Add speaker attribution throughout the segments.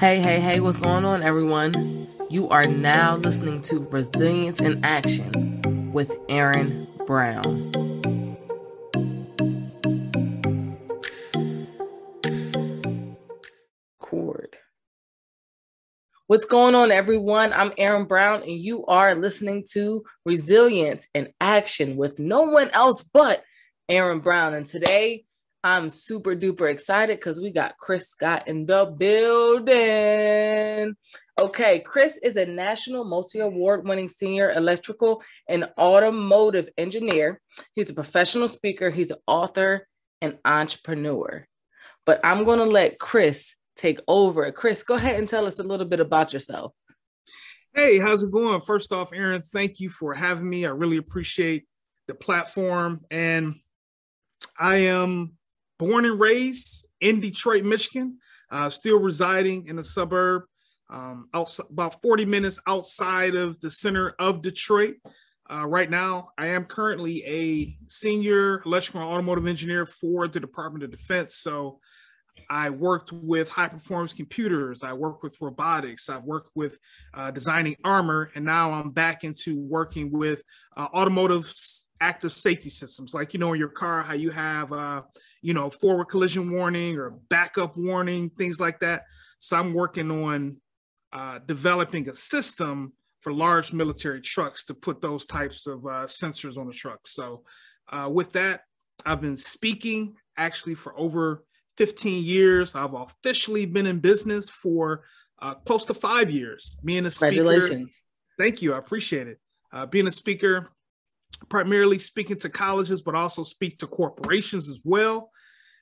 Speaker 1: Hey, hey, hey, what's going on, everyone? You are now listening to Resilience in Action with Erin Brown. Chord. What's going on, everyone? I'm Erin Brown, and you are listening to Resilience in Action with no one else but Erin Brown. And today, I'm super duper excited because we got Chris Scott in the building. Okay, Chris is a national multi award winning senior electrical and automotive engineer. He's a professional speaker, he's an author and entrepreneur. But I'm going to let Chris take over. Chris, go ahead and tell us a little bit about yourself.
Speaker 2: Hey, how's it going? First off, Erin, thank you for having me. I really appreciate the platform. And I am born and raised in Detroit, Michigan, uh, still residing in a suburb um, outside, about 40 minutes outside of the center of Detroit. Uh, right now, I am currently a senior electrical and automotive engineer for the Department of Defense. So I worked with high performance computers. I worked with robotics. I've worked with uh, designing armor. And now I'm back into working with uh, automotive active safety systems like you know in your car how you have uh you know forward collision warning or backup warning things like that so i'm working on uh developing a system for large military trucks to put those types of uh, sensors on the trucks. so uh, with that i've been speaking actually for over 15 years i've officially been in business for uh, close to five years being a speaker
Speaker 1: Congratulations.
Speaker 2: thank you i appreciate it uh, being a speaker primarily speaking to colleges, but also speak to corporations as well.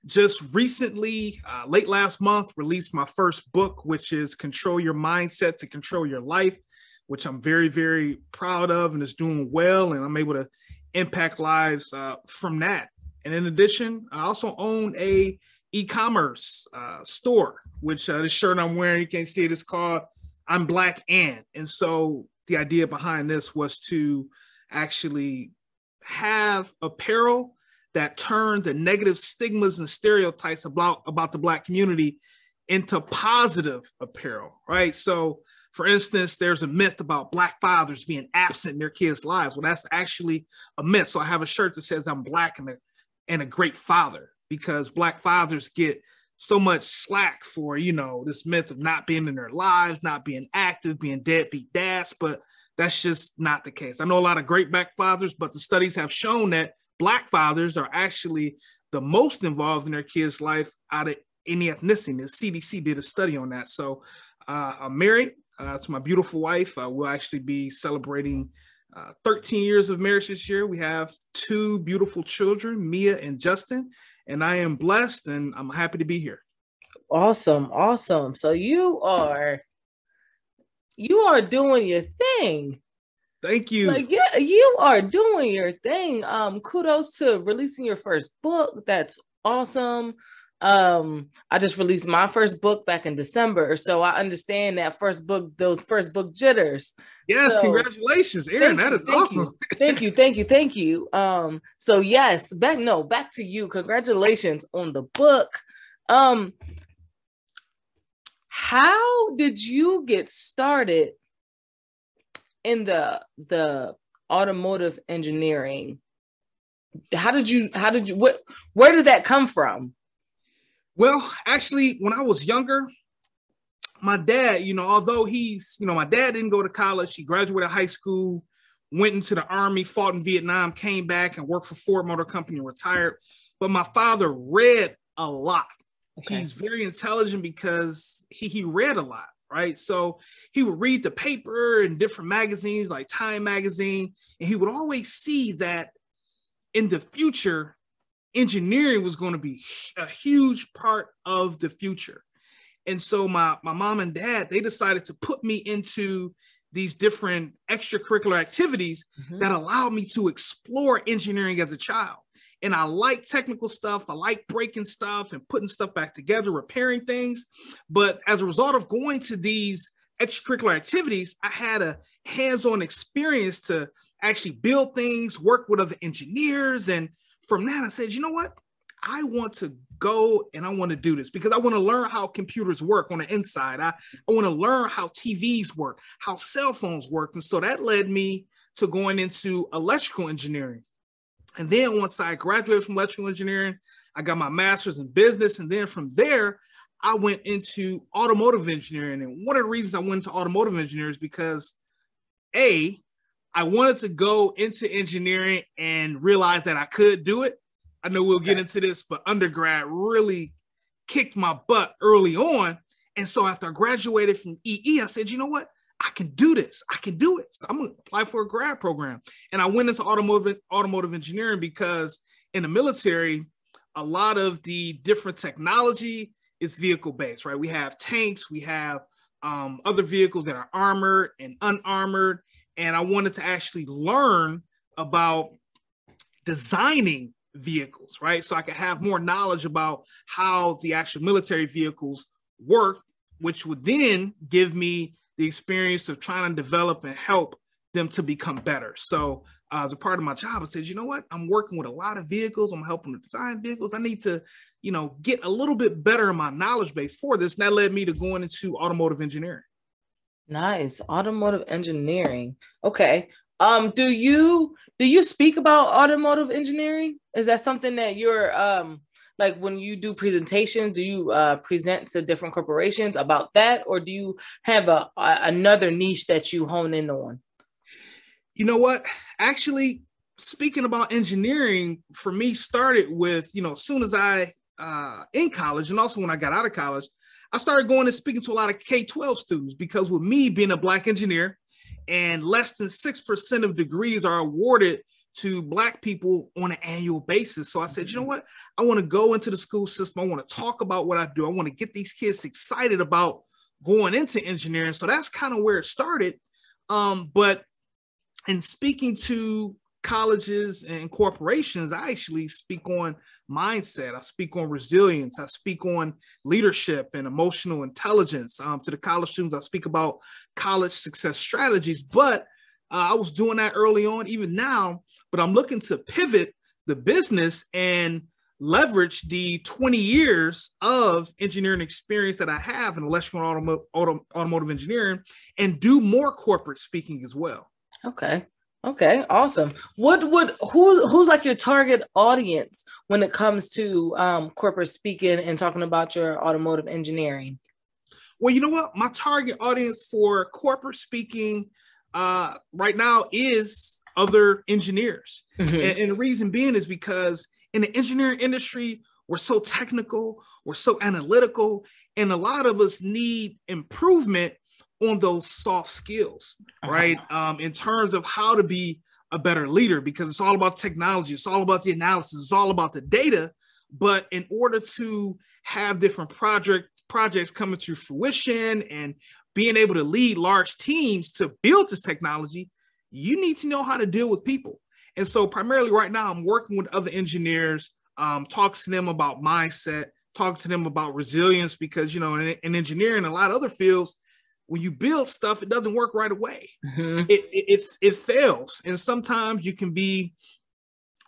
Speaker 2: Just recently, uh, late last month, released my first book, which is Control Your Mindset to Control Your Life, which I'm very, very proud of and is doing well. And I'm able to impact lives uh, from that. And in addition, I also own a e-commerce uh, store, which uh, this shirt I'm wearing, you can't see it, is called I'm Black and. And so the idea behind this was to actually have apparel that turn the negative stigmas and stereotypes about, about the Black community into positive apparel, right? So, for instance, there's a myth about Black fathers being absent in their kids' lives. Well, that's actually a myth. So, I have a shirt that says I'm Black and a, and a great father because Black fathers get so much slack for, you know, this myth of not being in their lives, not being active, being deadbeat dads. But that's just not the case. I know a lot of great black fathers, but the studies have shown that black fathers are actually the most involved in their kids' life out of any ethnicity. The CDC did a study on that. So uh, I'm married uh, to my beautiful wife. Uh, we'll actually be celebrating uh, 13 years of marriage this year. We have two beautiful children, Mia and Justin, and I am blessed and I'm happy to be here.
Speaker 1: Awesome, awesome. So you are you are doing your thing.
Speaker 2: Thank you.
Speaker 1: Like yeah, you are doing your thing. Um, kudos to releasing your first book. That's awesome. Um, I just released my first book back in December, so I understand that first book, those first book jitters.
Speaker 2: Yes,
Speaker 1: So,
Speaker 2: congratulations, Erin. That is
Speaker 1: thank
Speaker 2: awesome.
Speaker 1: You, thank you, thank you, thank you. Um, so yes, back no, back to you. Congratulations on the book. Um, how did you get started in the the automotive engineering? How did you how did you what where did that come from?
Speaker 2: Well, actually, when I was younger, my dad, you know, although he's, you know, my dad didn't go to college, he graduated high school, went into the army, fought in Vietnam, came back and worked for Ford Motor Company and retired. But my father read a lot.
Speaker 1: Okay.
Speaker 2: He's very intelligent because he, he read a lot, right? So he would read the paper and different magazines like Time Magazine, and he would always see that in the future, engineering was going to be a huge part of the future. And so my, my mom and dad, they decided to put me into these different extracurricular activities
Speaker 1: Mhm.
Speaker 2: that allowed me to explore engineering as a child. And I like technical stuff. I like breaking stuff and putting stuff back together, repairing things. But as a result of going to these extracurricular activities, I had a hands on experience to actually build things, work with other engineers. And from that, I said, you know what? I want to go and I want to do this because I want to learn how computers work on the inside. I, I want to learn how TVs work, how cell phones work. And so that led me to going into electrical engineering. And then once I graduated from electrical engineering, I got my master's in business. And then from there, I went into automotive engineering. And one of the reasons I went into automotive engineering is because A, I wanted to go into engineering and realize that I could do it. I know we'll get into this, but undergrad really kicked my butt early on. And so after I graduated from EE, I said, you know what? I can do this. I can do it. So I'm gonna apply for a grad program. And I went into automotive automotive engineering because in the military, a lot of the different technology is vehicle based, right? We have tanks, we have um, other vehicles that are armored and unarmored. And I wanted to actually learn about designing vehicles, right? So I could have more knowledge about how the actual military vehicles work, which would then give me the experience of trying to develop and help them to become better. So uh, as a part of my job, I said, you know what? I'm working with a lot of vehicles. I'm helping to design vehicles. I need to, you know, get a little bit better in my knowledge base for this. And that led me to going into automotive engineering.
Speaker 1: Nice. Automotive engineering. Okay. Um, do you do you speak about automotive engineering? Is that something that you're um like when you do presentations, do you uh, present to different corporations about that, or do you have a, a another niche that you hone in on?
Speaker 2: You know what? Actually, speaking about engineering, for me, started with you know, as soon as I uh, in college, and also when I got out of college, I started going and speaking to a lot of K twelve students because with me being a black engineer, and less than 6% of degrees are awarded to black people on an annual basis. So I said, you know mm-hmm. what? I want to go into the school system. I want to talk about what I do. I want to get these kids excited about going into engineering. So that's kind of where it started. Um, but in speaking to colleges and corporations, I actually speak on mindset. I speak on resilience. I speak on leadership and emotional intelligence. Um, to the college students, I speak about college success strategies. But uh, I was doing that early on, even now. But I'm looking to pivot the business and leverage the 20 years of engineering experience that I have in electrical and autom- autom- automotive engineering and do more corporate speaking as well.
Speaker 1: Okay. Okay, awesome. What would who who's like your target audience when it comes to um, corporate speaking and talking about your automotive engineering?
Speaker 2: Well, you know what? My target audience for corporate speaking uh, right now is other engineers, mm-hmm. and, and the reason being is because in the engineering industry, we're so technical, we're so analytical, and a lot of us need improvement on those soft skills, uh-huh. right? Um, in terms of how to be a better leader, because it's all about technology, it's all about the analysis, it's all about the data. But in order to have different project projects coming to fruition and being able to lead large teams to build this technology, you need to know how to deal with people. And so, primarily right now, I'm working with other engineers, um, talk to them about mindset, talk to them about resilience, because you know, in, in engineering, a lot of other fields, when you build stuff, it doesn't work right away. Mm-hmm. It, it, it fails, and sometimes you can be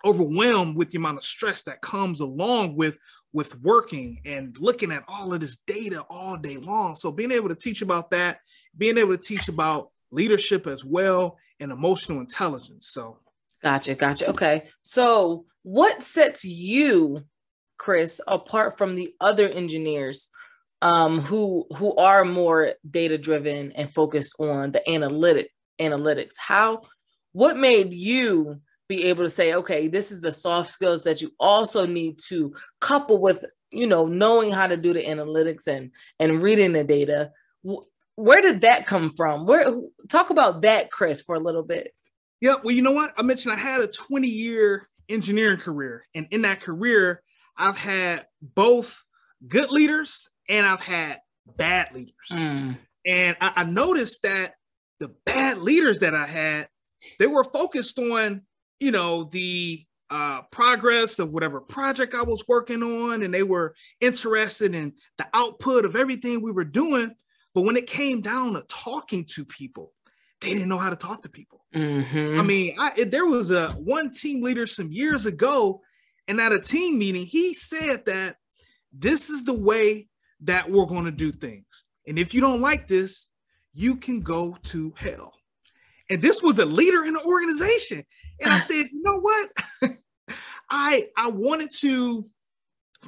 Speaker 2: overwhelmed with the amount of stress that comes along with with working and looking at all of this data all day long. So being able to teach about that, being able to teach about leadership as well and emotional intelligence. So
Speaker 1: gotcha, gotcha. Okay. So what sets you, Chris, apart from the other engineers um, who who are more data driven and focused on the analytic analytics. How what made you be able to say, okay, this is the soft skills that you also need to couple with, you know, knowing how to do the analytics and and reading the data. Where did that come from? Where talk about that, Chris, for a little bit.
Speaker 2: Yeah, well, you know what? I mentioned I had a 20 year engineering career, and in that career, I've had both good leaders and I've had bad leaders. Mm. And I, I noticed that the bad leaders that I had, they were focused on, you know, the uh, progress of whatever project I was working on, and they were interested in the output of everything we were doing. But when it came down to talking to people, they didn't know how to talk to people. Mm-hmm. I mean, I, there was a one team leader some years ago, and at a team meeting, he said that this is the way that we're going to do things. And if you don't like this, you can go to hell. And this was a leader in the organization. And I said, you know what? I I wanted to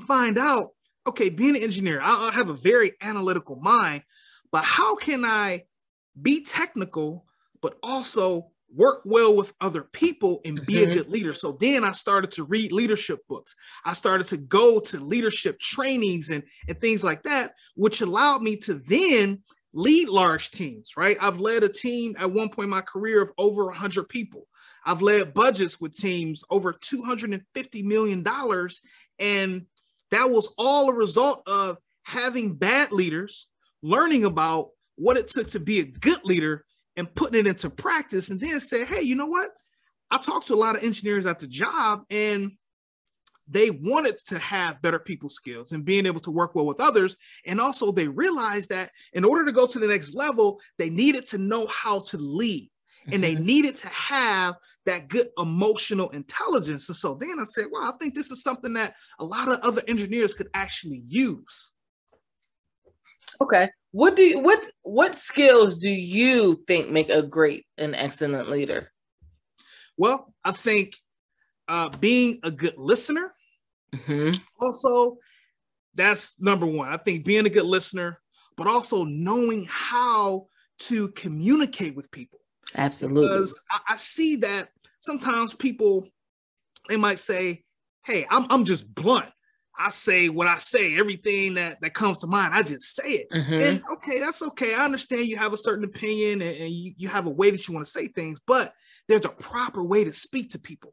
Speaker 2: find out, okay, being an engineer, I, I have a very analytical mind, but how can I be technical, but also work well with other people and be mm-hmm. a good leader. So then I started to read leadership books. I started to go to leadership trainings and, and things like that, which allowed me to then lead large teams, right? I've led a team at one point in my career of over 100 people. I've led budgets with teams over $250 million. And that was all a result of having bad leaders, learning about what it took to be a good leader and putting it into practice and then say, hey, you know what? I talked to a lot of engineers at the job and they wanted to have better people skills and being able to work well with others. And also, they realized that in order to go to the next level, they needed to know how to lead and they mm-hmm. needed to have that good emotional intelligence. And so then I said, well, I think this is something that a lot of other engineers could actually use.
Speaker 1: Okay. What do you, what what skills do you think make a great and excellent leader?
Speaker 2: Well, I think uh, being a good listener. Mm-hmm. Also, that's number one. I think being a good listener, but also knowing how to communicate with people.
Speaker 1: Absolutely.
Speaker 2: Because I, I see that sometimes people they might say, "Hey, I'm I'm just blunt. I say what I say, everything that, that comes to mind, I just say it. Mm-hmm. And okay, that's okay. I understand you have a certain opinion and, and you, you have a way that you want to say things, but there's a proper way to speak to people.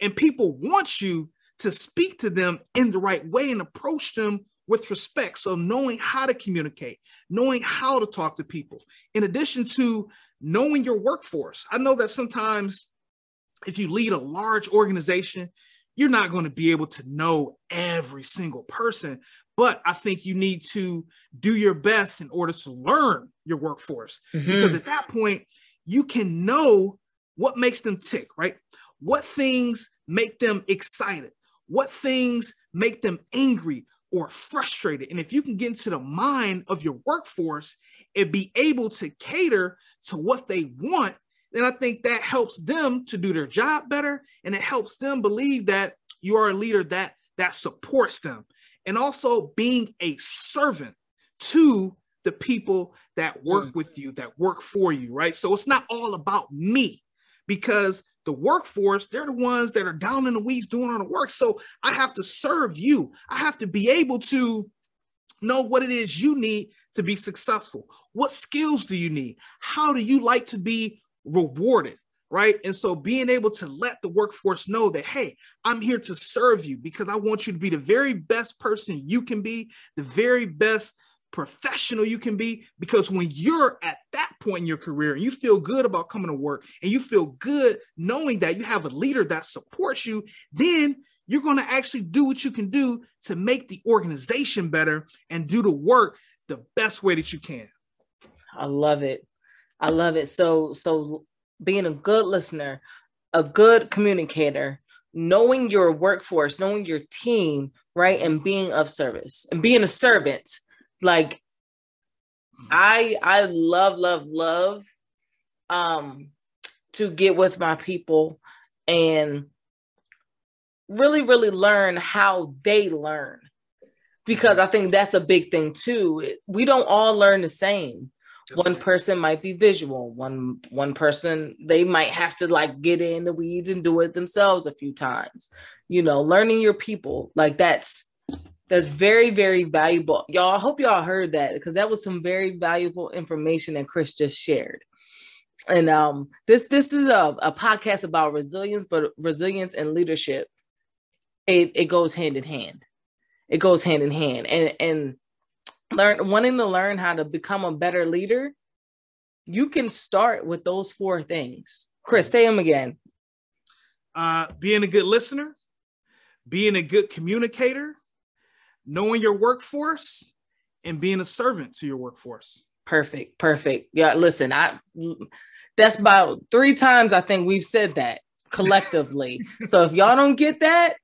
Speaker 2: And people want you to speak to them in the right way and approach them with respect. So knowing how to communicate, knowing how to talk to people, in addition to knowing your workforce. I know that sometimes if you lead a large organization, you're not going to be able to know every single person, but I think you need to do your best in order to learn your workforce. Mm-hmm. Because at that point, you can know what makes them tick, right? What things make them excited? What things make them angry or frustrated? And if you can get into the mind of your workforce and be able to cater to what they want then I think that helps them to do their job better and it helps them believe that you are a leader that that supports them. And also being a servant to the people that work mm. with you, that work for you, right? So it's not all about me because the workforce, they're the ones that are down in the weeds doing all the work. So I have to serve you. I have to be able to know what it is you need to be successful. What skills do you need? How do you like to be rewarded right? And so being able to let the workforce know that, hey, I'm here to serve you because I want you to be the very best person you can be, the very best professional you can be. Because when you're at that point in your career and you feel good about coming to work and you feel good knowing that you have a leader that supports you, then you're going to actually do what you can do to make the organization better and do the work the best way that you can.
Speaker 1: I love it. I love it. So so being a good listener, a good communicator, knowing your workforce, knowing your team, right? And being of service and being a servant. Like I I love, love, love um to get with my people and really, really learn how they learn. Because I think that's a big thing too. We don't all learn the same one person might be visual one one person they might have to like get in the weeds and do it themselves a few times. You know learning your people like that's that's very very valuable. Y'all I hope y'all heard that because that was some very valuable information that chris just shared. And um this this is a, a podcast about resilience but resilience and leadership it, it goes hand in hand. It goes hand in hand. And and learn wanting to learn how to become a better leader, you can start with those four things. Chris, say them again.
Speaker 2: Uh, being a good listener, being a good communicator, knowing your workforce, and being a servant to your workforce.
Speaker 1: Perfect, perfect. Yeah, listen, I that's about three times I think we've said that collectively. so if y'all don't get that,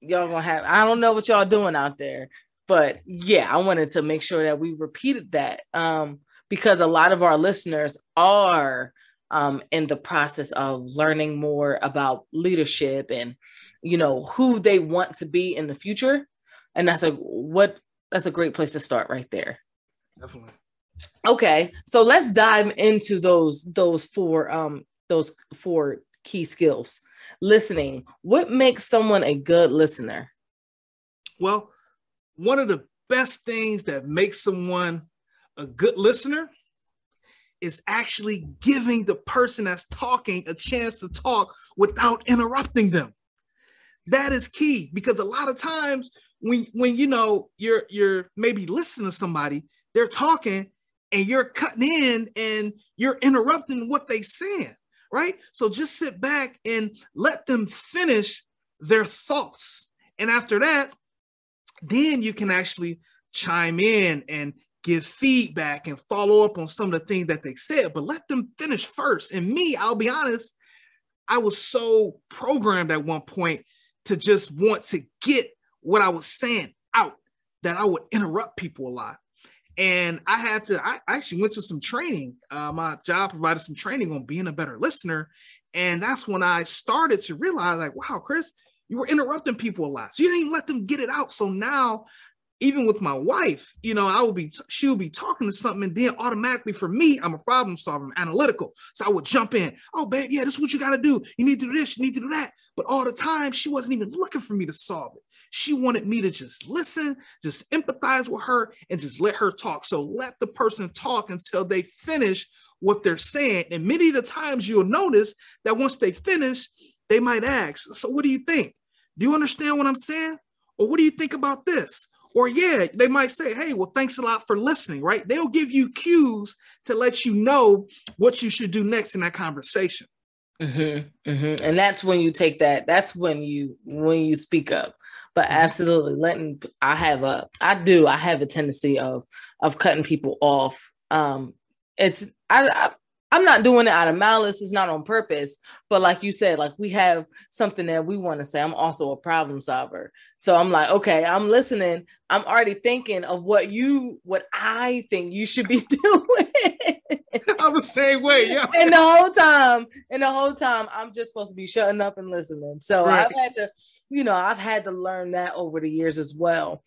Speaker 1: y'all gonna have I don't know what y'all doing out there, but yeah, I wanted to make sure that we repeated that um, because a lot of our listeners are um, in the process of learning more about leadership and you know who they want to be in the future, and that's a what that's a great place to start right there.
Speaker 2: Definitely.
Speaker 1: Okay, so let's dive into those those four um those four key skills. Listening. What makes someone a good listener?
Speaker 2: Well, one of the best things that makes someone a good listener is actually giving the person that's talking a chance to talk without interrupting them. That is key because a lot of times when when you know you're you're maybe listening to somebody, they're talking and you're cutting in and you're interrupting what they saying, right? So just sit back and let them finish their thoughts. And after that, then you can actually chime in and give feedback and follow up on some of the things that they said, but let them finish first. And me, I'll be honest, I was so programmed at one point to just want to get what I was saying out that I would interrupt people a lot. And I had to, I actually went to some training. Uh, my job provided some training on being a better listener. And that's when I started to realize, like, wow, Chris, you were interrupting people a lot. So you didn't let them get it out. So now even with my wife, you know, I would be, she would be talking to something, and then automatically for me, I'm a problem solver, I'm analytical. So I would jump in. Oh, babe, yeah, this is what you got to do. You need to do this, you need to do that. But all the time, she wasn't even looking for me to solve it. She wanted me to just listen, just empathize with her, and just let her talk. So let the person talk until they finish what they're saying. And many of the times you'll notice that once they finish, they might ask, So what do you think? Do you understand what I'm saying? Or what do you think about this? Or, yeah, they might say, hey, well, thanks a lot for listening, right? They'll give you cues to let you know what you should do next in that conversation.
Speaker 1: Mm-hmm, mm-hmm. And that's when you take that, that's when you when you speak up. But mm-hmm. absolutely letting I have a I do, I have a tendency of of cutting people off. Um it's I, I I'm not doing it out of malice. It's not on purpose. But like you said, like we have something that we want to say. I'm also a problem solver. So I'm like, okay, I'm listening. I'm already thinking of what you, what I think you should be doing.
Speaker 2: I'm the same way. Yeah.
Speaker 1: And the whole time, and the whole time, I'm just supposed to be shutting up and listening. So right. I've had to, you know, I've had to learn that over the years as well.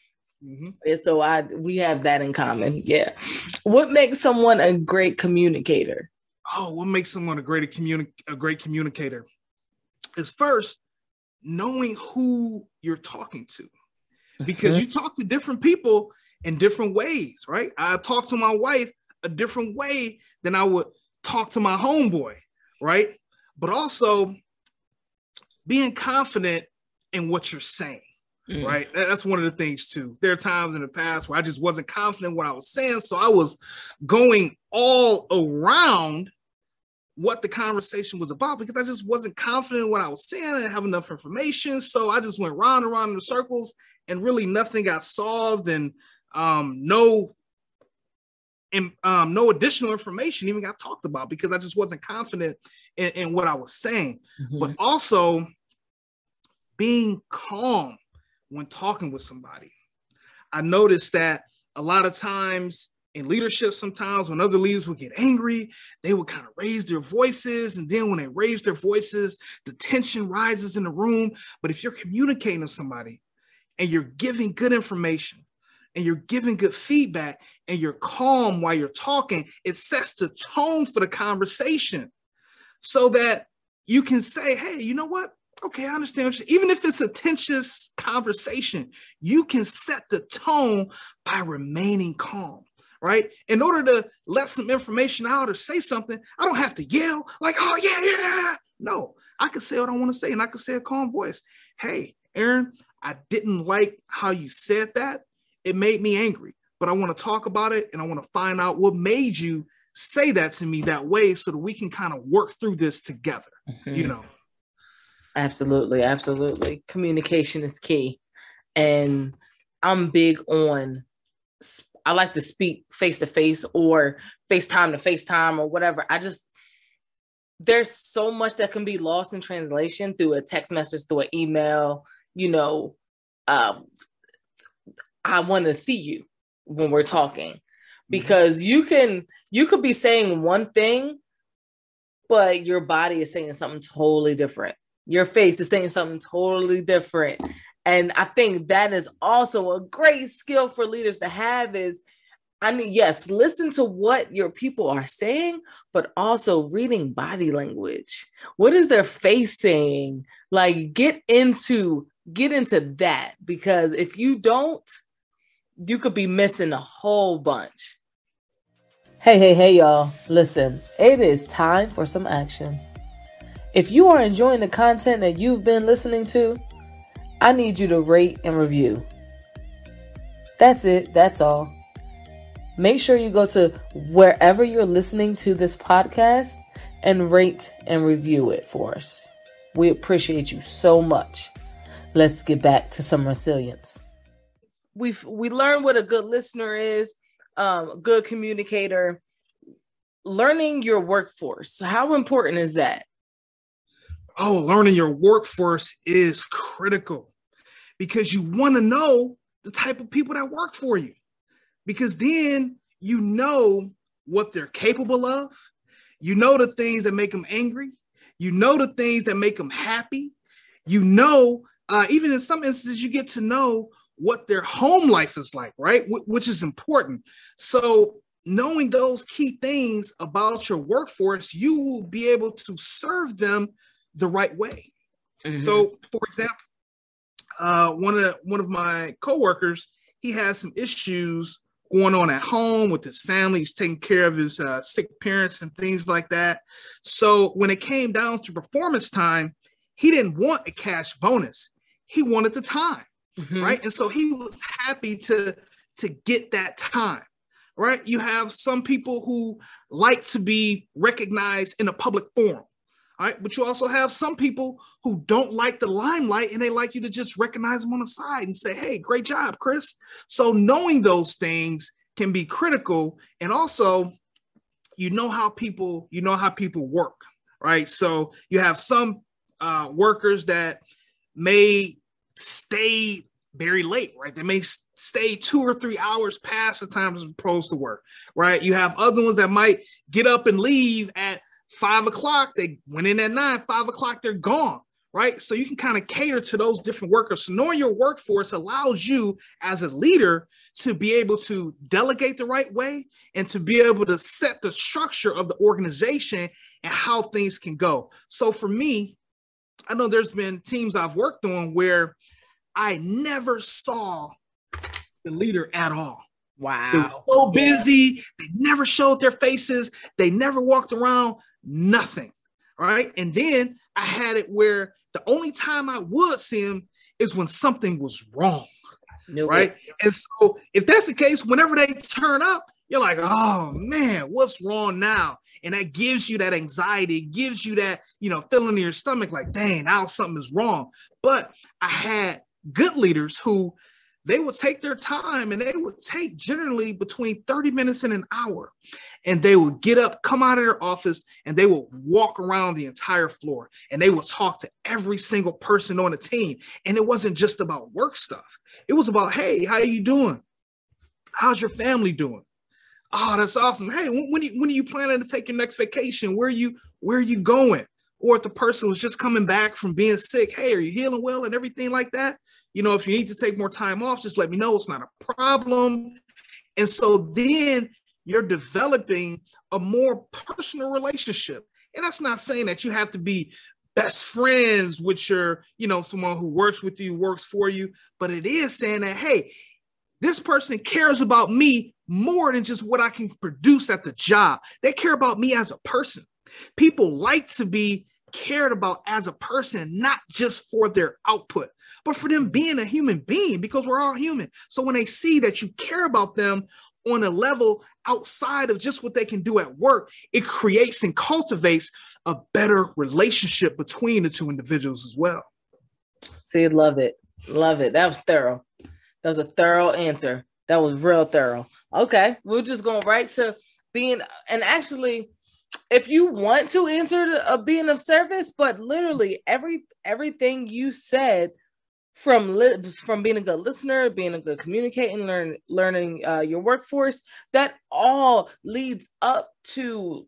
Speaker 1: Mm-hmm. And so I we have that in common. Yeah. What makes someone a great communicator?
Speaker 2: Oh, what makes someone a great communi- a great communicator is first knowing who you're talking to, because uh-huh. you talk to different people in different ways, right? I talk to my wife a different way than I would talk to my homeboy, right? But also being confident in what you're saying. Mm. Right. That's one of the things too. There are times in the past where I just wasn't confident what I was saying. So I was going all around what the conversation was about because I just wasn't confident in what I was saying. I didn't have enough information. So I just went round and round in the circles and really nothing got solved and um, no and um, no additional information even got talked about because I just wasn't confident in, in what I was saying. Mm-hmm. But also being calm when talking with somebody. I noticed that a lot of times in leadership sometimes when other leaders would get angry they would kind of raise their voices and then when they raise their voices the tension rises in the room but if you're communicating with somebody and you're giving good information and you're giving good feedback and you're calm while you're talking it sets the tone for the conversation so that you can say hey you know what okay, I understand. Even if it's a tensious conversation, you can set the tone by remaining calm right? In order to let some information out or say something, I don't have to yell like, oh, yeah, yeah. No, I can say what I want to say and I can say a calm voice. Hey, Erin, I didn't like how you said that. It made me angry, but I want to talk about it and I want to find out what made you say that to me that way so that we can kind of work through this together, mm-hmm. you know?
Speaker 1: Absolutely. Absolutely. Communication is key. And I'm big on I like to speak face to face or FaceTime to FaceTime or whatever. I just there's so much that can be lost in translation through a text message, through an email, you know, um, I want to see you when we're talking mm-hmm. because you can you could be saying one thing but your body is saying something totally different your face is saying something totally different and i think that is also a great skill for leaders to have is I mean, yes, listen to what your people are saying, but also reading body language. What is their face saying? Like get into get into that because if you don't, you could be missing a whole bunch. Hey, hey, hey, y'all. Listen, it is time for some action. If you are enjoying the content that you've been listening to, I need you to rate and review. That's it. That's all. Make sure you go to wherever you're listening to this podcast and rate and review it for us. We appreciate you so much. Let's get back to some resilience we've we learned what a good listener is, um, good communicator. Learning your workforce. How important is that?
Speaker 2: Oh, learning your workforce is critical because you want to know the type of people that work for you. Because then you know what they're capable of. You know the things that make them angry. You know the things that make them happy. You know, uh, even in some instances, you get to know what their home life is like, right? Wh- which is important. So, knowing those key things about your workforce, you will be able to serve them the right way. Mm-hmm. So, for example, uh, one of one of my coworkers, he has some issues going on at home with his family. He's taking care of his uh, sick parents and things like that. So when it came down to performance time, he didn't want a cash bonus. He wanted the time mm-hmm. right? And so he was happy to to get that time, right? You have some people who like to be recognized in a public forum, all right? But you also have some people who don't like the limelight and they like you to just recognize them on the side and say, "Hey, great job, Chris." So knowing those things can be critical, and also you know how people you know how people work, right? So you have some uh, workers that may stay very late, right? They may stay two or three hours past the time they're supposed to work, right? You have other ones that might get up and leave at five o'clock. They went in at nine, five o'clock, they're gone, right? So you can kind of cater to those different workers. So knowing your workforce allows you as a leader to be able to delegate the right way and to be able to set the structure of the organization and how things can go. So for me, I know there's been teams I've worked on where I never saw the leader at all.
Speaker 1: Wow.
Speaker 2: They were so busy. They never showed their faces. They never walked around, nothing. Right. And then I had it where the only time I would see him is when something was wrong. No right. Way. And so if that's the case, whenever they turn up, you're like, oh man, what's wrong now? And that gives you that anxiety, it gives you that, you know, feeling in your stomach, like, dang, now something is wrong. But I had good leaders who they would take their time and they would take generally between 30 minutes and an hour. And they would get up come out of their office and they would walk around the entire floor. And they would talk to every single person on the team. And it wasn't just about work stuff. It was about hey how are you doing? How's your family doing? Oh that's awesome. Hey when, when, you, when are you planning to take your next vacation? Where are you where are you going? Or if the person was just coming back from being sick, hey, are you healing well and everything like that? You know, if you need to take more time off, just let me know. It's not a problem. And so then you're developing a more personal relationship. And that's not saying that you have to be best friends with your, you know, someone who works with you, works for you, but it is saying that, hey, this person cares about me more than just what I can produce at the job. They care about me as a person. People like to be cared about as a person, not just for their output, but for them being a human being because we're all human. So when they see that you care about them on a level outside of just what they can do at work, it creates and cultivates a better relationship between the two individuals as well.
Speaker 1: See, love it. Love it. That was thorough. That was a thorough answer. That was real thorough. Okay. We're just going right to being, and actually, if you want to answer a being of service, but literally every everything you said from li- from being a good listener, being a good communicating, learn learning uh, your workforce. That all leads up to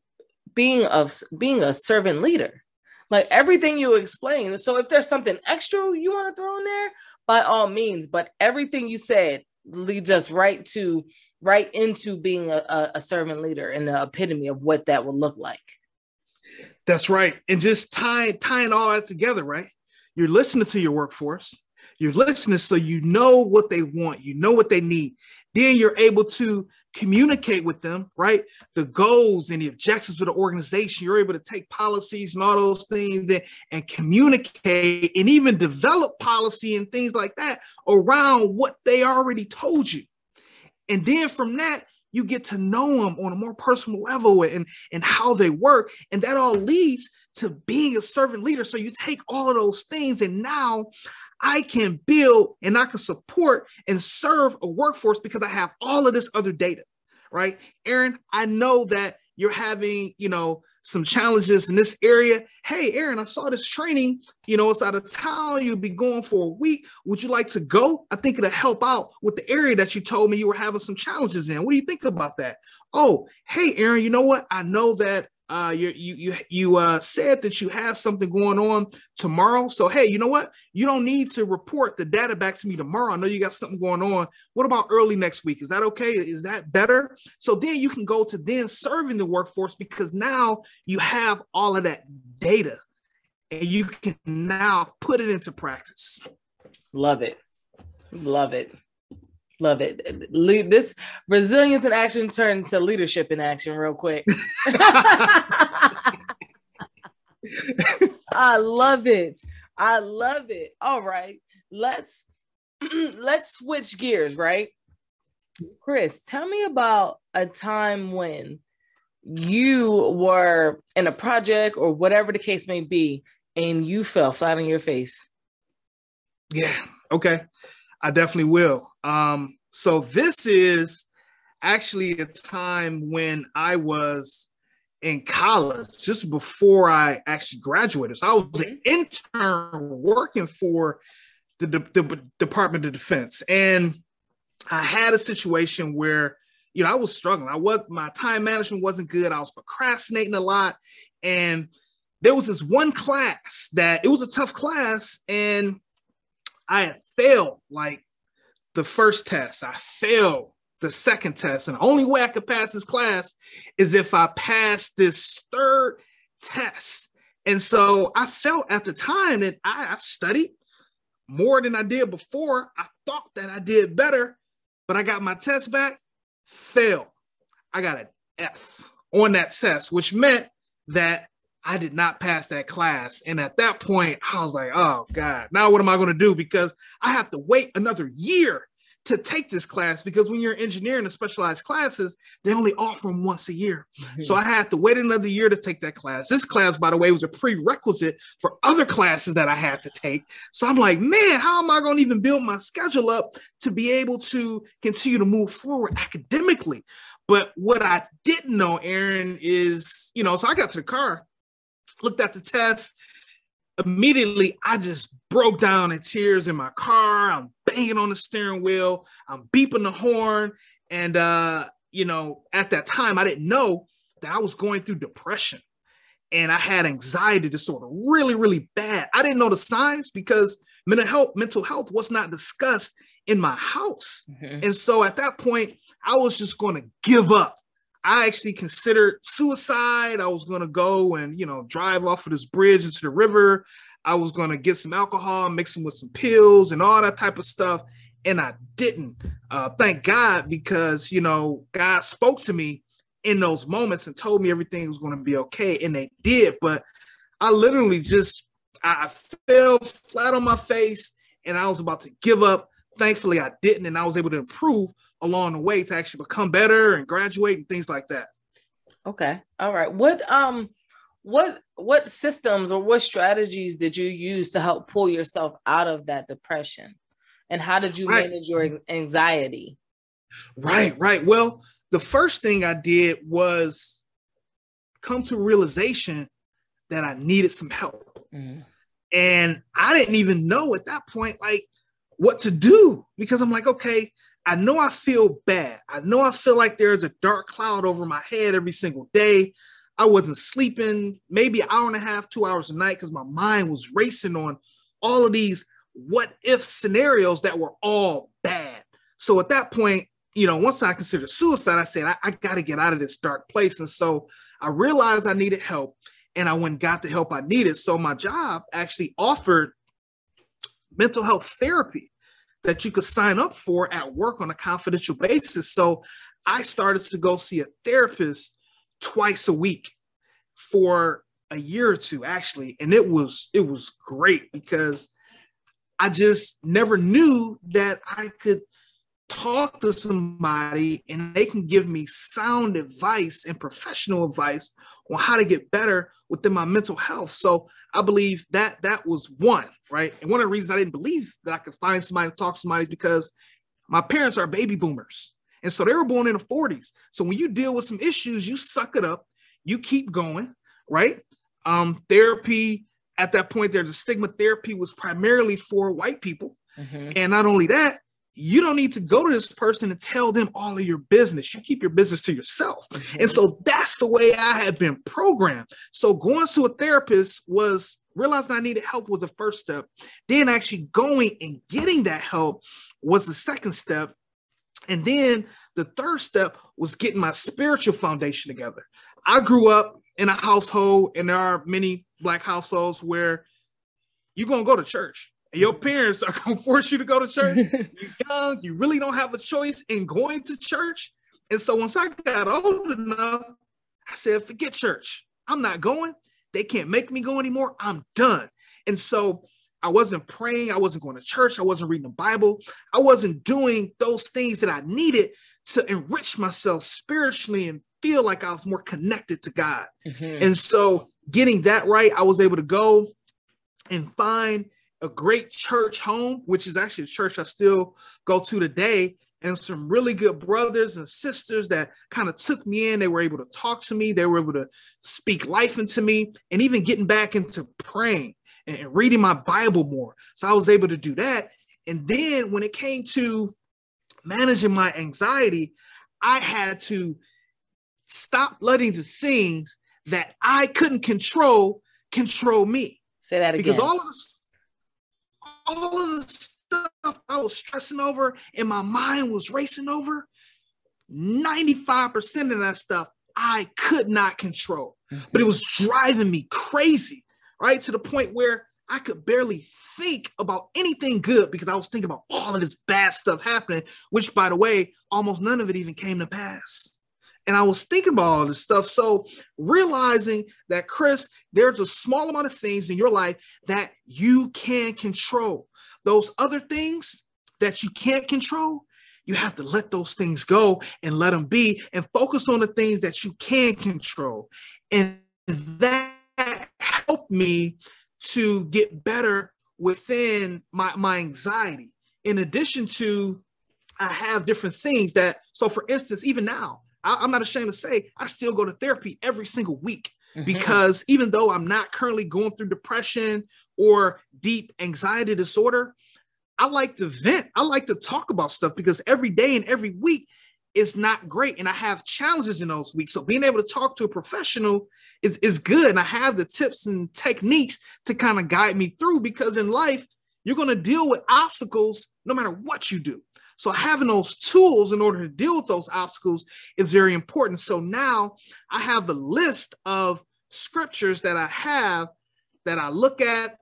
Speaker 1: being of being a servant leader. Like everything you explain. So if there's something extra you want to throw in there, by all means. But everything you said leads us right to right into being a, a servant leader and the epitome of what that would look like.
Speaker 2: That's right. And just tying tying all that together, right? You're listening to your workforce. You're listening so you know what they want, you know what they need. Then you're able to communicate with them, right? The goals and the objectives of the organization. You're able to take policies and all those things and, and communicate and even develop policy and things like that around what they already told you. And then from that, you get to know them on a more personal level and, and how they work. And that all leads to being a servant leader. So you take all of those things, and now I can build and I can support and serve a workforce because I have all of this other data, right? Erin, I know that you're having, you know, some challenges in this area. Hey, Erin, I saw this training. You know, it's out of town. You'll be going for a week. Would you like to go? I think it'll help out with the area that you told me you were having some challenges in. What do you think about that? Oh, hey, Erin, you know what? I know that uh, you you you uh, said that you have something going on tomorrow. So hey, you know what? You don't need to report the data back to me tomorrow. I know you got something going on. What about early next week? Is that okay? Is that better? So then you can go to then serving the workforce because now you have all of that data, and you can now put it into practice.
Speaker 1: Love it, love it. Love it. This resilience in action turned to leadership in action real quick. I love it. I love it. All right. Let's let's switch gears, right? Chris, tell me about a time when you were in a project or whatever the case may be and you fell flat on your face.
Speaker 2: Yeah. Okay. I definitely will. Um, so this is actually a time when I was in college, just before I actually graduated. So I was an intern working for the, the, the Department of Defense, and I had a situation where you know I was struggling. I was my time management wasn't good. I was procrastinating a lot, and there was this one class that it was a tough class, and I had failed like the first test. I failed the second test. And the only way I could pass this class is if I passed this third test. And so I felt at the time that I, I studied more than I did before. I thought that I did better, but I got my test back, failed. I got an F on that test, which meant that I did not pass that class. And at that point, I was like, oh God, now what am I going to do? Because I have to wait another year to take this class because when you're an engineer in the specialized classes, they only offer them once a year. Mm-hmm. So I had to wait another year to take that class. This class, by the way, was a prerequisite for other classes that I had to take. So I'm like, man, how am I going to even build my schedule up to be able to continue to move forward academically? But what I didn't know, Erin, is, you know, so I got to the car looked at the test. Immediately, I just broke down in tears in my car. I'm banging on the steering wheel. I'm beeping the horn. And, uh, you know, at that time, I didn't know that I was going through depression and I had anxiety disorder really, really bad. I didn't know the signs because mental health, mental health was not discussed in my house. Mm-hmm. And so at that point, I was just going to give up. I actually considered suicide. I was going to go and, you know, drive off of this bridge into the river. I was going to get some alcohol, mix them with some pills and all that type of stuff. And I didn't. Uh, thank God because, you know, God spoke to me in those moments and told me everything was going to be okay. And they did. But I literally just, I fell flat on my face and I was about to give up. Thankfully, I didn't. And I was able to improve along the way to actually become better and graduate and things like that.
Speaker 1: Okay. All right. What um what what systems or what strategies did you use to help pull yourself out of that depression? And how did you right. manage your anxiety?
Speaker 2: Right, right. Well, the first thing I did was come to realization that I needed some help. Mm. And I didn't even know at that point, like what to do because I'm like, okay, I know I feel bad. I know I feel like there's a dark cloud over my head every single day. I wasn't sleeping maybe an hour and a half, two hours a night because my mind was racing on all of these what if scenarios that were all bad. So at that point, you know, once I considered suicide, I said, I, I got to get out of this dark place. And so I realized I needed help and I went got the help I needed. So my job actually offered mental health therapy that you could sign up for at work on a confidential basis. So I started to go see a therapist twice a week for a year or two actually and it was it was great because I just never knew that I could talk to somebody and they can give me sound advice and professional advice on how to get better within my mental health. So I believe that that was one, right? And one of the reasons I didn't believe that I could find somebody to talk to somebody is because my parents are baby boomers. And so they were born in the 40s. So when you deal with some issues, you suck it up, you keep going, right? Um, therapy at that point, there's a stigma therapy was primarily for white people. Mm-hmm. And not only that, you don't need to go to this person and tell them all of your business. You keep your business to yourself. Mm-hmm. And so that's the way I had been programmed. So going to a therapist was realizing I needed help was the first step. Then actually going and getting that help was the second step. And then the third step was getting my spiritual foundation together. I grew up in a household, and there are many black households where you're gonna go to church. And your parents are gonna force you to go to church. you're young, you really don't have a choice in going to church. And so once I got old enough, I said, forget church. I'm not going. They can't make me go anymore. I'm done. And so I wasn't praying. I wasn't going to church. I wasn't reading the Bible. I wasn't doing those things that I needed to enrich myself spiritually and feel like I was more connected to God. Mm-hmm. And so getting that right, I was able to go and find a great church home, which is actually a church I still go to today, and some really good brothers and sisters that kind of took me in. They were able to talk to me, they were able to speak life into me, and even getting back into praying and reading my Bible more. So I was able to do that. And then when it came to managing my anxiety, I had to stop letting the things that I couldn't control control me.
Speaker 1: Say that again.
Speaker 2: Because all of this, all of the stuff I was stressing over and my mind was racing over, 95% of that stuff I could not control. Mm-hmm. But it was driving me crazy, right? To the point where I could barely think about anything good because I was thinking about all of this bad stuff happening, which, by the way, almost none of it even came to pass. And I was thinking about all this stuff. So realizing that, Chris, there's a small amount of things in your life that you can control. Those other things that you can't control, you have to let those things go and let them be and focus on the things that you can control. And that helped me to get better within my, my anxiety. In addition to, I have different things that, so for instance, even now, I, am not ashamed to say I still go to therapy every single week mm-hmm. because even though I'm not currently going through depression or deep anxiety disorder, I like to vent. I like to talk about stuff because every day and every week is not great. And I have challenges in those weeks. So being able to talk to a professional is, is good. And I have the tips and techniques to kind of guide me through because in life, you're going to deal with obstacles no matter what you do. So having those tools in order to deal with those obstacles is very important. So now I have the list of scriptures that I have that I look at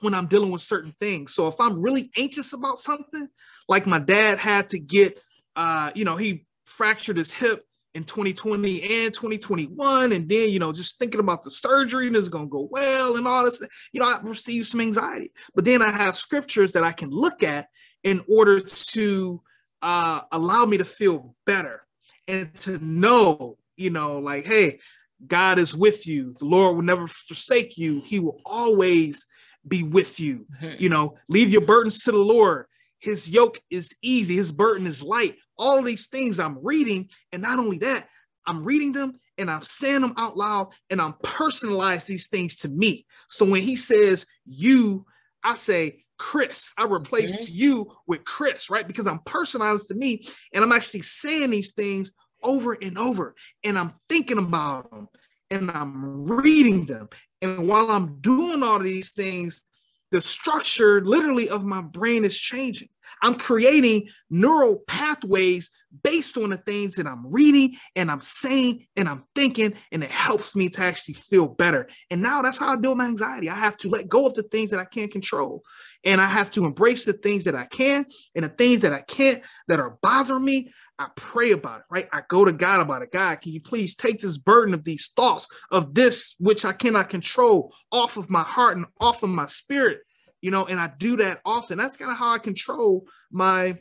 Speaker 2: when I'm dealing with certain things. So if I'm really anxious about something, like my dad had to get, uh, you know, he fractured his hip in 2020 and 2021 and then you know just thinking about the surgery and it's going to go well and all this you know i received some anxiety but then i have scriptures that i can look at in order to uh, allow me to feel better and to know, you know, like, hey, God is with you. The Lord will never forsake you. He will always be with you. You know, leave your burdens to the Lord. His yoke is easy, his burden is light. All these things I'm reading. And not only that, I'm reading them and I'm saying them out loud and I'm personalized these things to me. So when he says you, I say, Chris. I replaced mm-hmm. you with Chris, right? Because I'm personalized to me and I'm actually saying these things over and over and I'm thinking about them and I'm reading them. And while I'm doing all these things, the structure literally of my brain is changing. I'm creating neural pathways based on the things that I'm reading and I'm saying and I'm thinking, and it helps me to actually feel better. And now that's how I deal with my anxiety. I have to let go of the things that I can't control, and I have to embrace the things that I can, and the things that I can't that are bothering me. I pray about it, right? I go to God about it. God, can you please take this burden of these thoughts of this which I cannot control off of my heart and off of my spirit? You know, and I do that often. That's kind of how I control my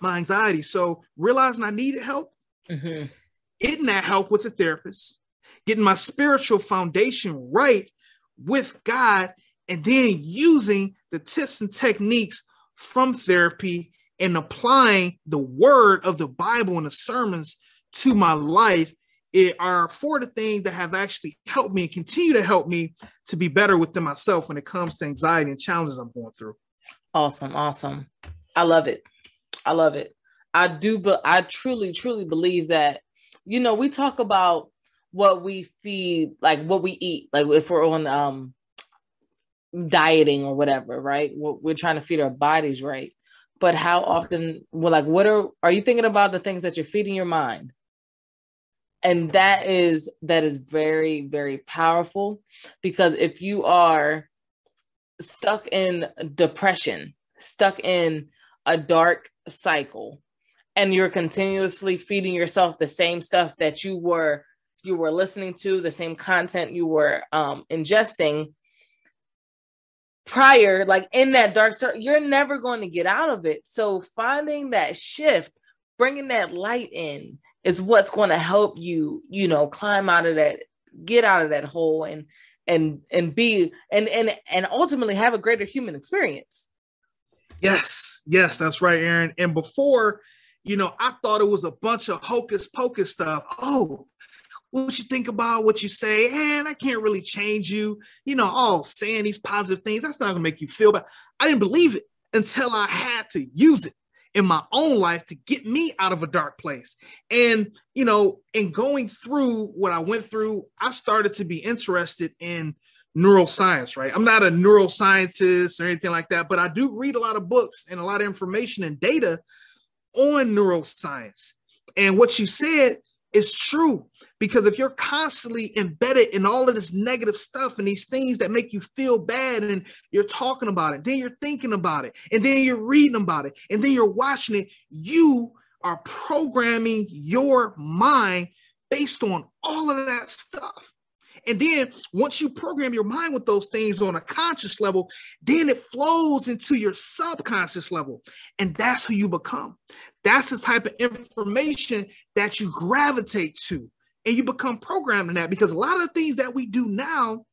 Speaker 2: my anxiety. So realizing I needed help, mm-hmm. getting that help with a therapist, getting my spiritual foundation right with God, and then using the tips and techniques from therapy and applying the word of the Bible and the sermons to my life it are four of the things that have actually helped me and continue to help me to be better within myself when it comes to anxiety and challenges I'm going through.
Speaker 1: Awesome, awesome. I love it. I love it. I do, but I truly, truly believe that, you know, we talk about what we feed, like what we eat, like if we're on um dieting or whatever, right? We're trying to feed our bodies right but how often well like what are are you thinking about the things that you're feeding your mind and that is that is very very powerful because if you are stuck in depression stuck in a dark cycle and you're continuously feeding yourself the same stuff that you were you were listening to the same content you were um, ingesting prior, like in that dark circle, you're never going to get out of it. So finding that shift, bringing that light in is what's going to help you, you know, climb out of that, get out of that hole and and and be and and and ultimately have a greater human experience.
Speaker 2: Yes, yes, that's right, Erin. And before, you know, I thought it was a bunch of hocus pocus stuff. Oh, what you think about what you say, and I can't really change you. You know, all saying these positive things, that's not gonna make you feel bad. I didn't believe it until I had to use it in my own life to get me out of a dark place. And, you know, in going through what I went through, I started to be interested in neuroscience, right? I'm not a neuroscientist or anything like that, but I do read a lot of books and a lot of information and data on neuroscience. And what you said is true because if you're constantly embedded in all of this negative stuff and these things that make you feel bad and you're talking about it then you're thinking about it and then you're reading about it and then you're watching it you are programming your mind based on all of that stuff and then once you program your mind with those things on a conscious level, then it flows into your subconscious level. And that's who you become. That's the type of information that you gravitate to. And you become programmed in that because a lot of the things that we do now,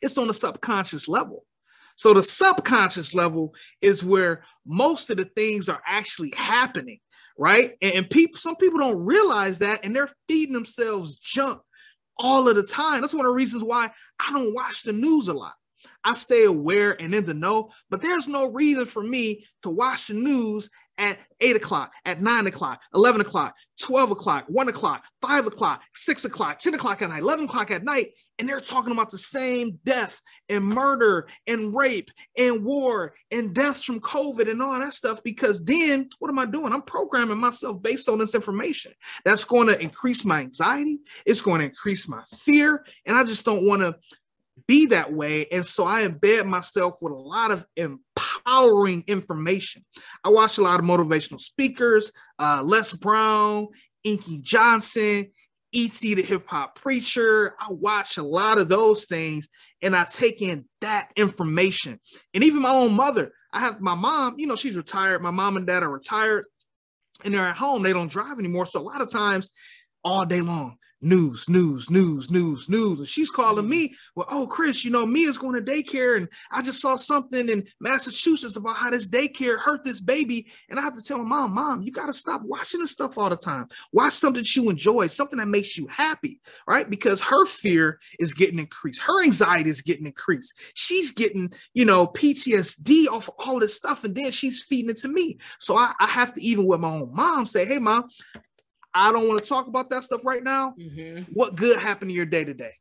Speaker 2: it's on a subconscious level. So the subconscious level is where most of the things are actually happening, right? And, and people, some people don't realize that, and they're feeding themselves junk all of the time. That's one of the reasons why I don't watch the news a lot. I stay aware and in the know, but there's no reason for me to watch the news at eight o'clock, at nine o'clock, 11 o'clock, 12 o'clock, one o'clock, five o'clock, six o'clock, 10 o'clock at night, 11 o'clock at night. And they're talking about the same death and murder and rape and war and deaths from COVID and all that stuff. Because then what am I doing? I'm programming myself based on this information. That's going to increase my anxiety. It's going to increase my fear. And I just don't want to be that way. And so I embed myself with a lot of empowering information. I watch a lot of motivational speakers, uh, Les Brown, Inky Johnson, E.T. the hip hop preacher. I watch a lot of those things and I take in that information. And even my own mother, I have my mom, you know, she's retired. My mom and dad are retired and they're at home. They don't drive anymore. So a lot of times, all day long, news, news, news, news, news. And she's calling me, well, oh, Chris, you know, Mia's going to daycare. And I just saw something in Massachusetts about how this daycare hurt this baby. And I have to tell mom, mom, you got to stop watching this stuff all the time. Watch something that you enjoy, something that makes you happy, right? Because her fear is getting increased. Her anxiety is getting increased. She's getting, you know, PTSD off of all this stuff. And then she's feeding it to me. So I, I have to, even with my own mom, say, hey, mom, I don't want to talk about that stuff right now. Mm-hmm. What good happened to your day to day?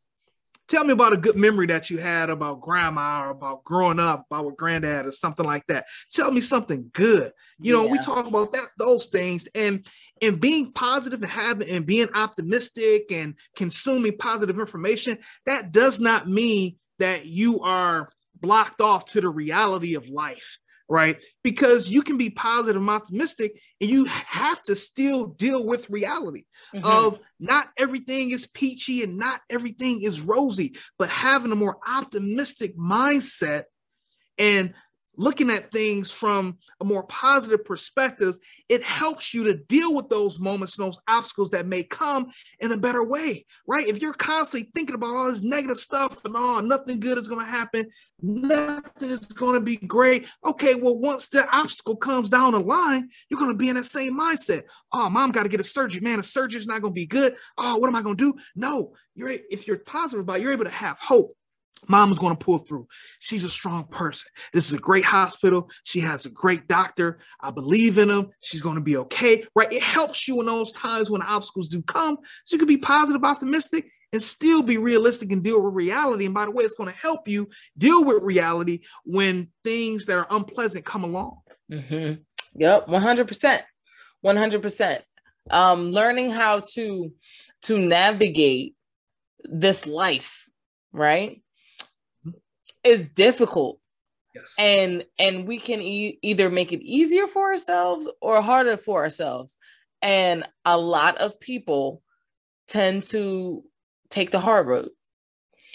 Speaker 2: Tell me about a good memory that you had about grandma or about growing up, about with granddad or something like that. Tell me something good. You know, yeah. we talk about that, those things, and and being positive and having and being optimistic and consuming positive information. That does not mean that you are blocked off to the reality of life right? Because you can be positive and optimistic, and you have to still deal with reality mm-hmm. of not everything is peachy and not everything is rosy, but having a more optimistic mindset and looking at things from a more positive perspective, it helps you to deal with those moments and those obstacles that may come in a better way, right? If you're constantly thinking about all this negative stuff and oh, nothing good is going to happen, nothing is going to be great. Okay, well, once the obstacle comes down the line, you're going to be in that same mindset. Oh, mom got to get a surgery. Man, a surgery's not going to be good. Oh, what am I going to do? No, you're if you're positive about it, you're able to have hope Mom is going to pull through. She's a strong person. This is a great hospital. She has a great doctor. I believe in him. She's going to be okay. Right? It helps you in those times when obstacles do come. So you can be positive, optimistic, and still be realistic and deal with reality. And by the way, it's going to help you deal with reality when things that are unpleasant come along.
Speaker 1: Mm-hmm. Yep, 100%. 100%. Um, learning how to to navigate this life, right? Is difficult. Yes. And and we can e- either make it easier for ourselves or harder for ourselves. And a lot of people tend to take the hard road.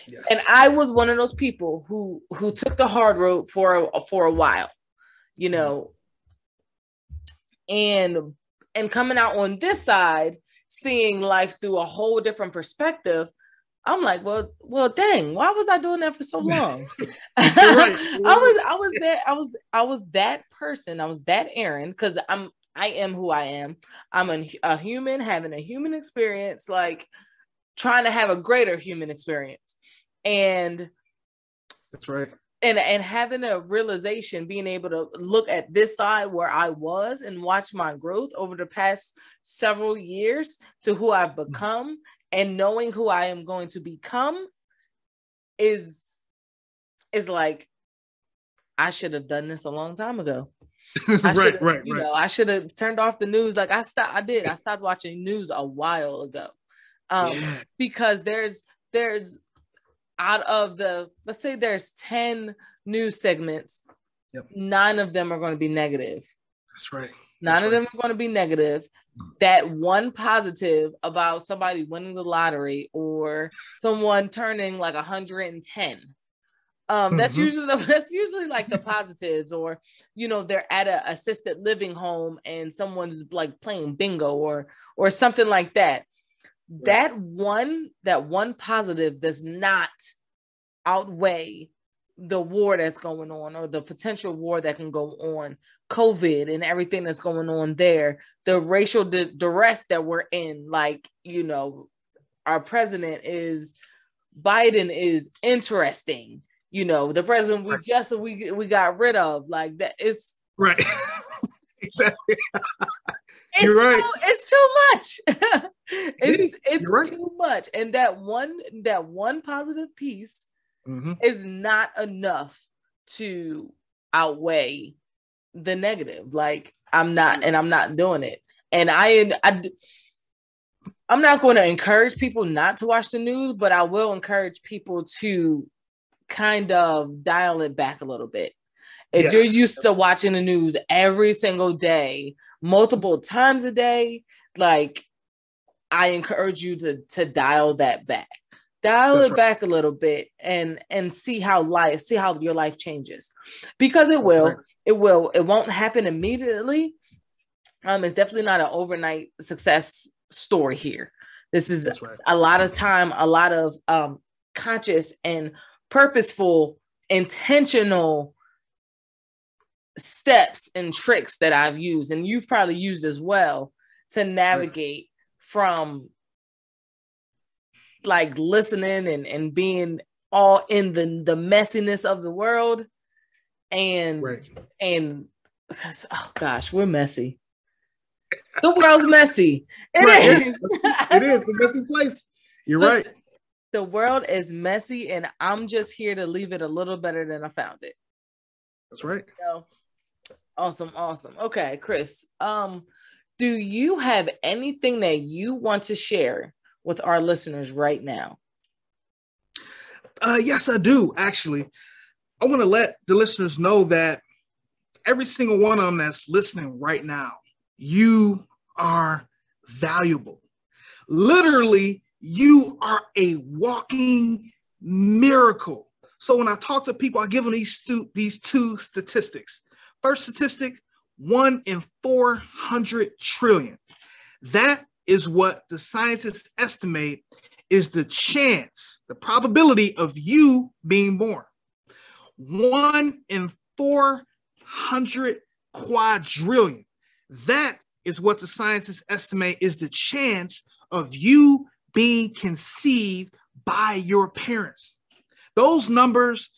Speaker 1: Yes. And I was one of those people who who took the hard road for a, for a while. You mm-hmm. know, and and coming out on this side seeing life through a whole different perspective I'm like, well, well, dang, why was I doing that for so long? I was, I was that, I was, I was that person. I was that Erin because I'm, I am who I am. I'm a, a human having a human experience, like trying to have a greater human experience, and
Speaker 2: that's right.
Speaker 1: And and having a realization, being able to look at this side where I was and watch my growth over the past several years to who I've mm. become and knowing who I am going to become is is like I should have done this a long time ago.
Speaker 2: right, right,
Speaker 1: you
Speaker 2: right.
Speaker 1: know, I should have turned off the news. Like I stopped, I did. I stopped watching news a while ago, um, yeah. because there's there's out of the let's say there's ten news segments, yep. nine of them are going to be negative.
Speaker 2: That's right.
Speaker 1: None
Speaker 2: That's
Speaker 1: of right. them are going to be negative, that one positive about somebody winning the lottery or someone turning like 110 um that's mm-hmm. usually the, that's usually like the positives or you know they're at a assisted living home and someone's like playing bingo or or something like that. That one that one positive does not outweigh the war that's going on or the potential war that can go on COVID and everything that's going on there, the racial di- duress that we're in, like, you know, our president is Biden is interesting. You know, the president we just we we got rid of, like that is
Speaker 2: right. exactly.
Speaker 1: it's You're right. Too, it's too much. it's it's right. too much. And that one that one positive piece mm-hmm. is not enough to outweigh the negative. Like I'm not, mm-hmm. and I'm not doing it. And I, I I'm not going to encourage people not to watch the news, but I will encourage people to kind of dial it back a little bit. If yes. you're used to watching the news every single day, multiple times a day, like I encourage you to to dial that back dial That's it right. back a little bit and and see how life see how your life changes because it That's will right. it will it won't happen immediately um it's definitely not an overnight success story here This is right. a lot of time, a lot of um, conscious and purposeful, intentional steps and tricks that I've used, and you've probably used as well to navigate from like listening and, and being all in the the messiness of the world. And right. and because oh gosh we're messy. The world's messy. It right.
Speaker 2: is. it is a messy place. You're Listen, right.
Speaker 1: the world is messy and i'm just here to leave it a little better than i found it.
Speaker 2: That's right.
Speaker 1: So, awesome awesome. Okay chris um do you have anything that you want to share with our listeners right now
Speaker 2: uh, yes, I do. Actually, I want to let the listeners know that every single one of them that's listening right now, you are valuable. Literally, you are a walking miracle. So when I talk to people, I give them these, stu- these two statistics. First statistic, one in 400 trillion. That is what the scientists estimate is the chance, the probability of you being born. One in 400 quadrillion. That is what the scientists estimate is the chance of you being conceived by your parents. Those numbers,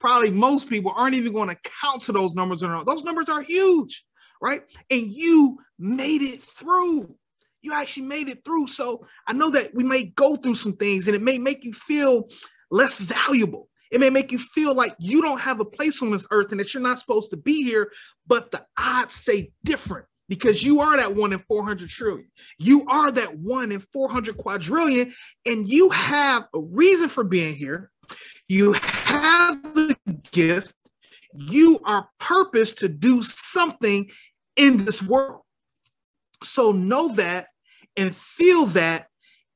Speaker 2: probably most people aren't even going to count to those numbers. Those numbers are huge, right? And you made it through you actually made it through. So I know that we may go through some things and it may make you feel less valuable. It may make you feel like you don't have a place on this earth and that you're not supposed to be here, but the odds say different because you are that one in 400 trillion. You are that one in 400 quadrillion, and you have a reason for being here. You have the gift. You are purpose to do something in this world. So know that and feel that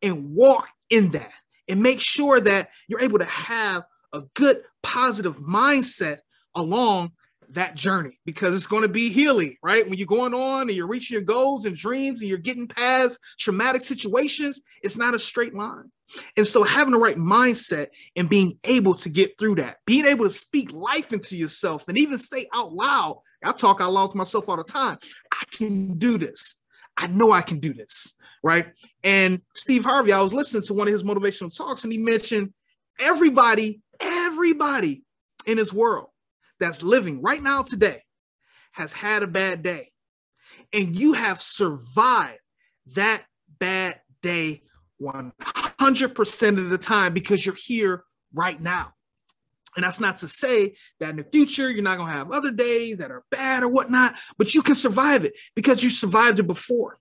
Speaker 2: and walk in that and make sure that you're able to have a good positive mindset along that journey because it's going to be healing, right? When you're going on and you're reaching your goals and dreams and you're getting past traumatic situations, it's not a straight line. And so having the right mindset and being able to get through that, being able to speak life into yourself and even say out loud, I talk out loud to myself all the time, I can do this. I know I can do this right? And Steve Harvey, I was listening to one of his motivational talks, and he mentioned everybody, everybody in his world that's living right now today has had a bad day. And you have survived that bad day 100% of the time because you're here right now. And that's not to say that in the future you're not going to have other days that are bad or whatnot, but you can survive it because you survived it before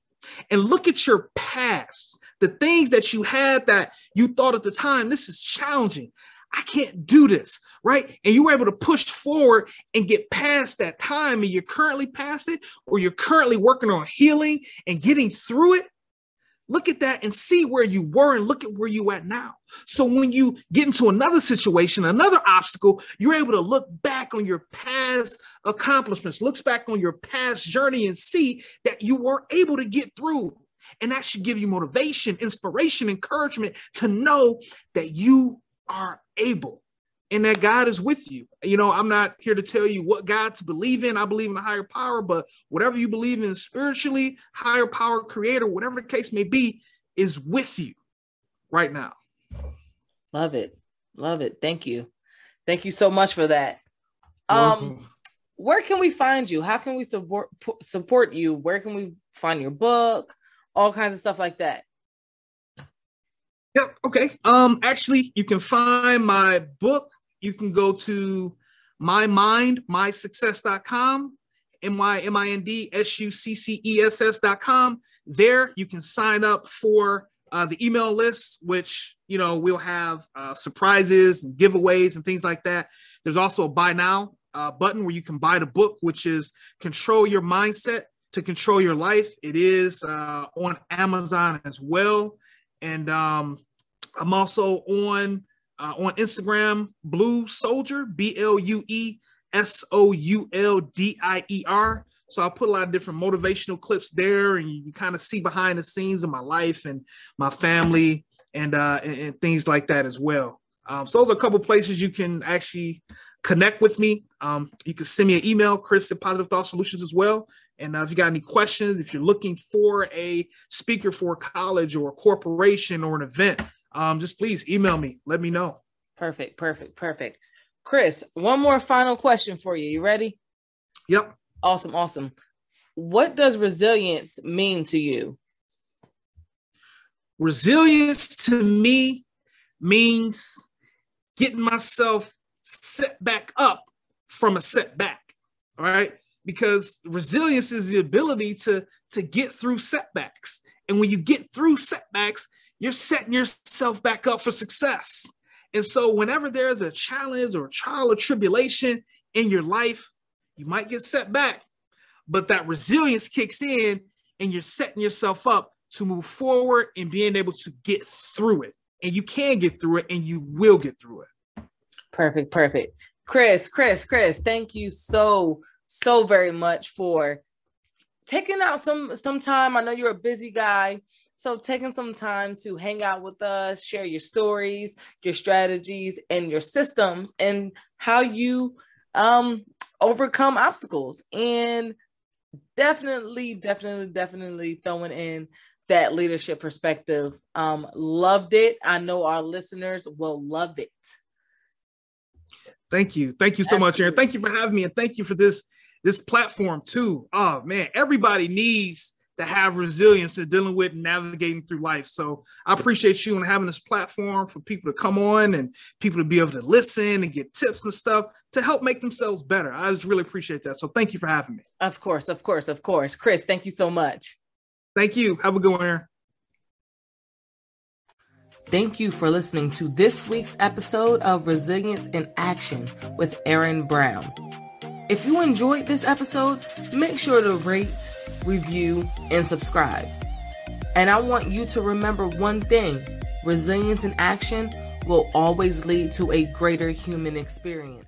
Speaker 2: and look at your past, the things that you had that you thought at the time, this is challenging. I can't do this, right? And you were able to push forward and get past that time, and you're currently past it, or you're currently working on healing and getting through it. Look at that and see where you were and look at where you at now. So when you get into another situation, another obstacle, you're able to look back on your past accomplishments, looks back on your past journey and see that you were able to get through. And that should give you motivation, inspiration, encouragement to know that you are able and that God is with you. You know, I'm not here to tell you what God to believe in. I believe in a higher power, but whatever you believe in spiritually, higher power, creator, whatever the case may be, is with you right now.
Speaker 1: Love it. Love it. Thank you. Thank you so much for that. Um, where can we find you? How can we support support you? Where can we find your book? All kinds of stuff like that.
Speaker 2: Yep. Okay. Um, actually, you can find my book. You can go to my mind, mysuccess.com, M-Y-M-I-N-D-S-U-C-C-E-S-S.com. There you can sign up for uh, the email list, which, you know, we'll have uh, surprises and giveaways and things like that. There's also a buy now uh, button where you can buy the book, which is Control Your Mindset to Control Your Life. It is uh, on Amazon as well. And um, I'm also on uh, on Instagram, Blue Soldier, B L U E S O U L D I E R. So I put a lot of different motivational clips there, and you, kind of see behind the scenes of my life and my family and uh, and, and things like that as well. Um, so those are a couple places you can actually connect with me. Um, you can send me an email, Chris at Positive Thought Solutions as well. And uh, if you got any questions, if you're looking for a speaker for a college or a corporation or an event, um, just please email me. Let me know.
Speaker 1: Perfect, perfect, perfect. Chris, one more final question for you. You ready?
Speaker 2: Yep.
Speaker 1: Awesome, awesome. What does resilience mean to you?
Speaker 2: Resilience to me means getting myself set back up from a setback. All right. Because resilience is the ability to, to get through setbacks. And when you get through setbacks, you're setting yourself back up for success. And so, whenever there's a challenge or trial or tribulation in your life, you might get set back, but that resilience kicks in and you're setting yourself up to move forward and being able to get through it. And you can get through it and you will get through it.
Speaker 1: Perfect, perfect. Chris, Chris, Chris, thank you so, so very much for taking out some some time. I know you're a busy guy. So taking some time to hang out with us, share your stories, your strategies, and your systems, and how you um, overcome obstacles. And definitely, definitely, definitely throwing in that leadership perspective. Um, loved it. I know our listeners will love it.
Speaker 2: Thank you. Thank you so Absolutely. much, Erin. Thank you for having me and thank you for this this platform too. Oh man, everybody needs to have resilience in dealing with and navigating through life. So I appreciate you and having this platform for people to come on and people to be able to listen and get tips and stuff to help make themselves better. I just really appreciate that. So thank you for having me.
Speaker 1: Of course, of course, of course. Chris, thank you so much.
Speaker 2: Thank you. Have a good one, Erin.
Speaker 1: Thank you for listening to this week's episode of Resilience in Action with Erin Brown. If you enjoyed this episode, make sure to rate, review, and subscribe. And I want you to remember one thing resilience in action will always lead to a greater human experience.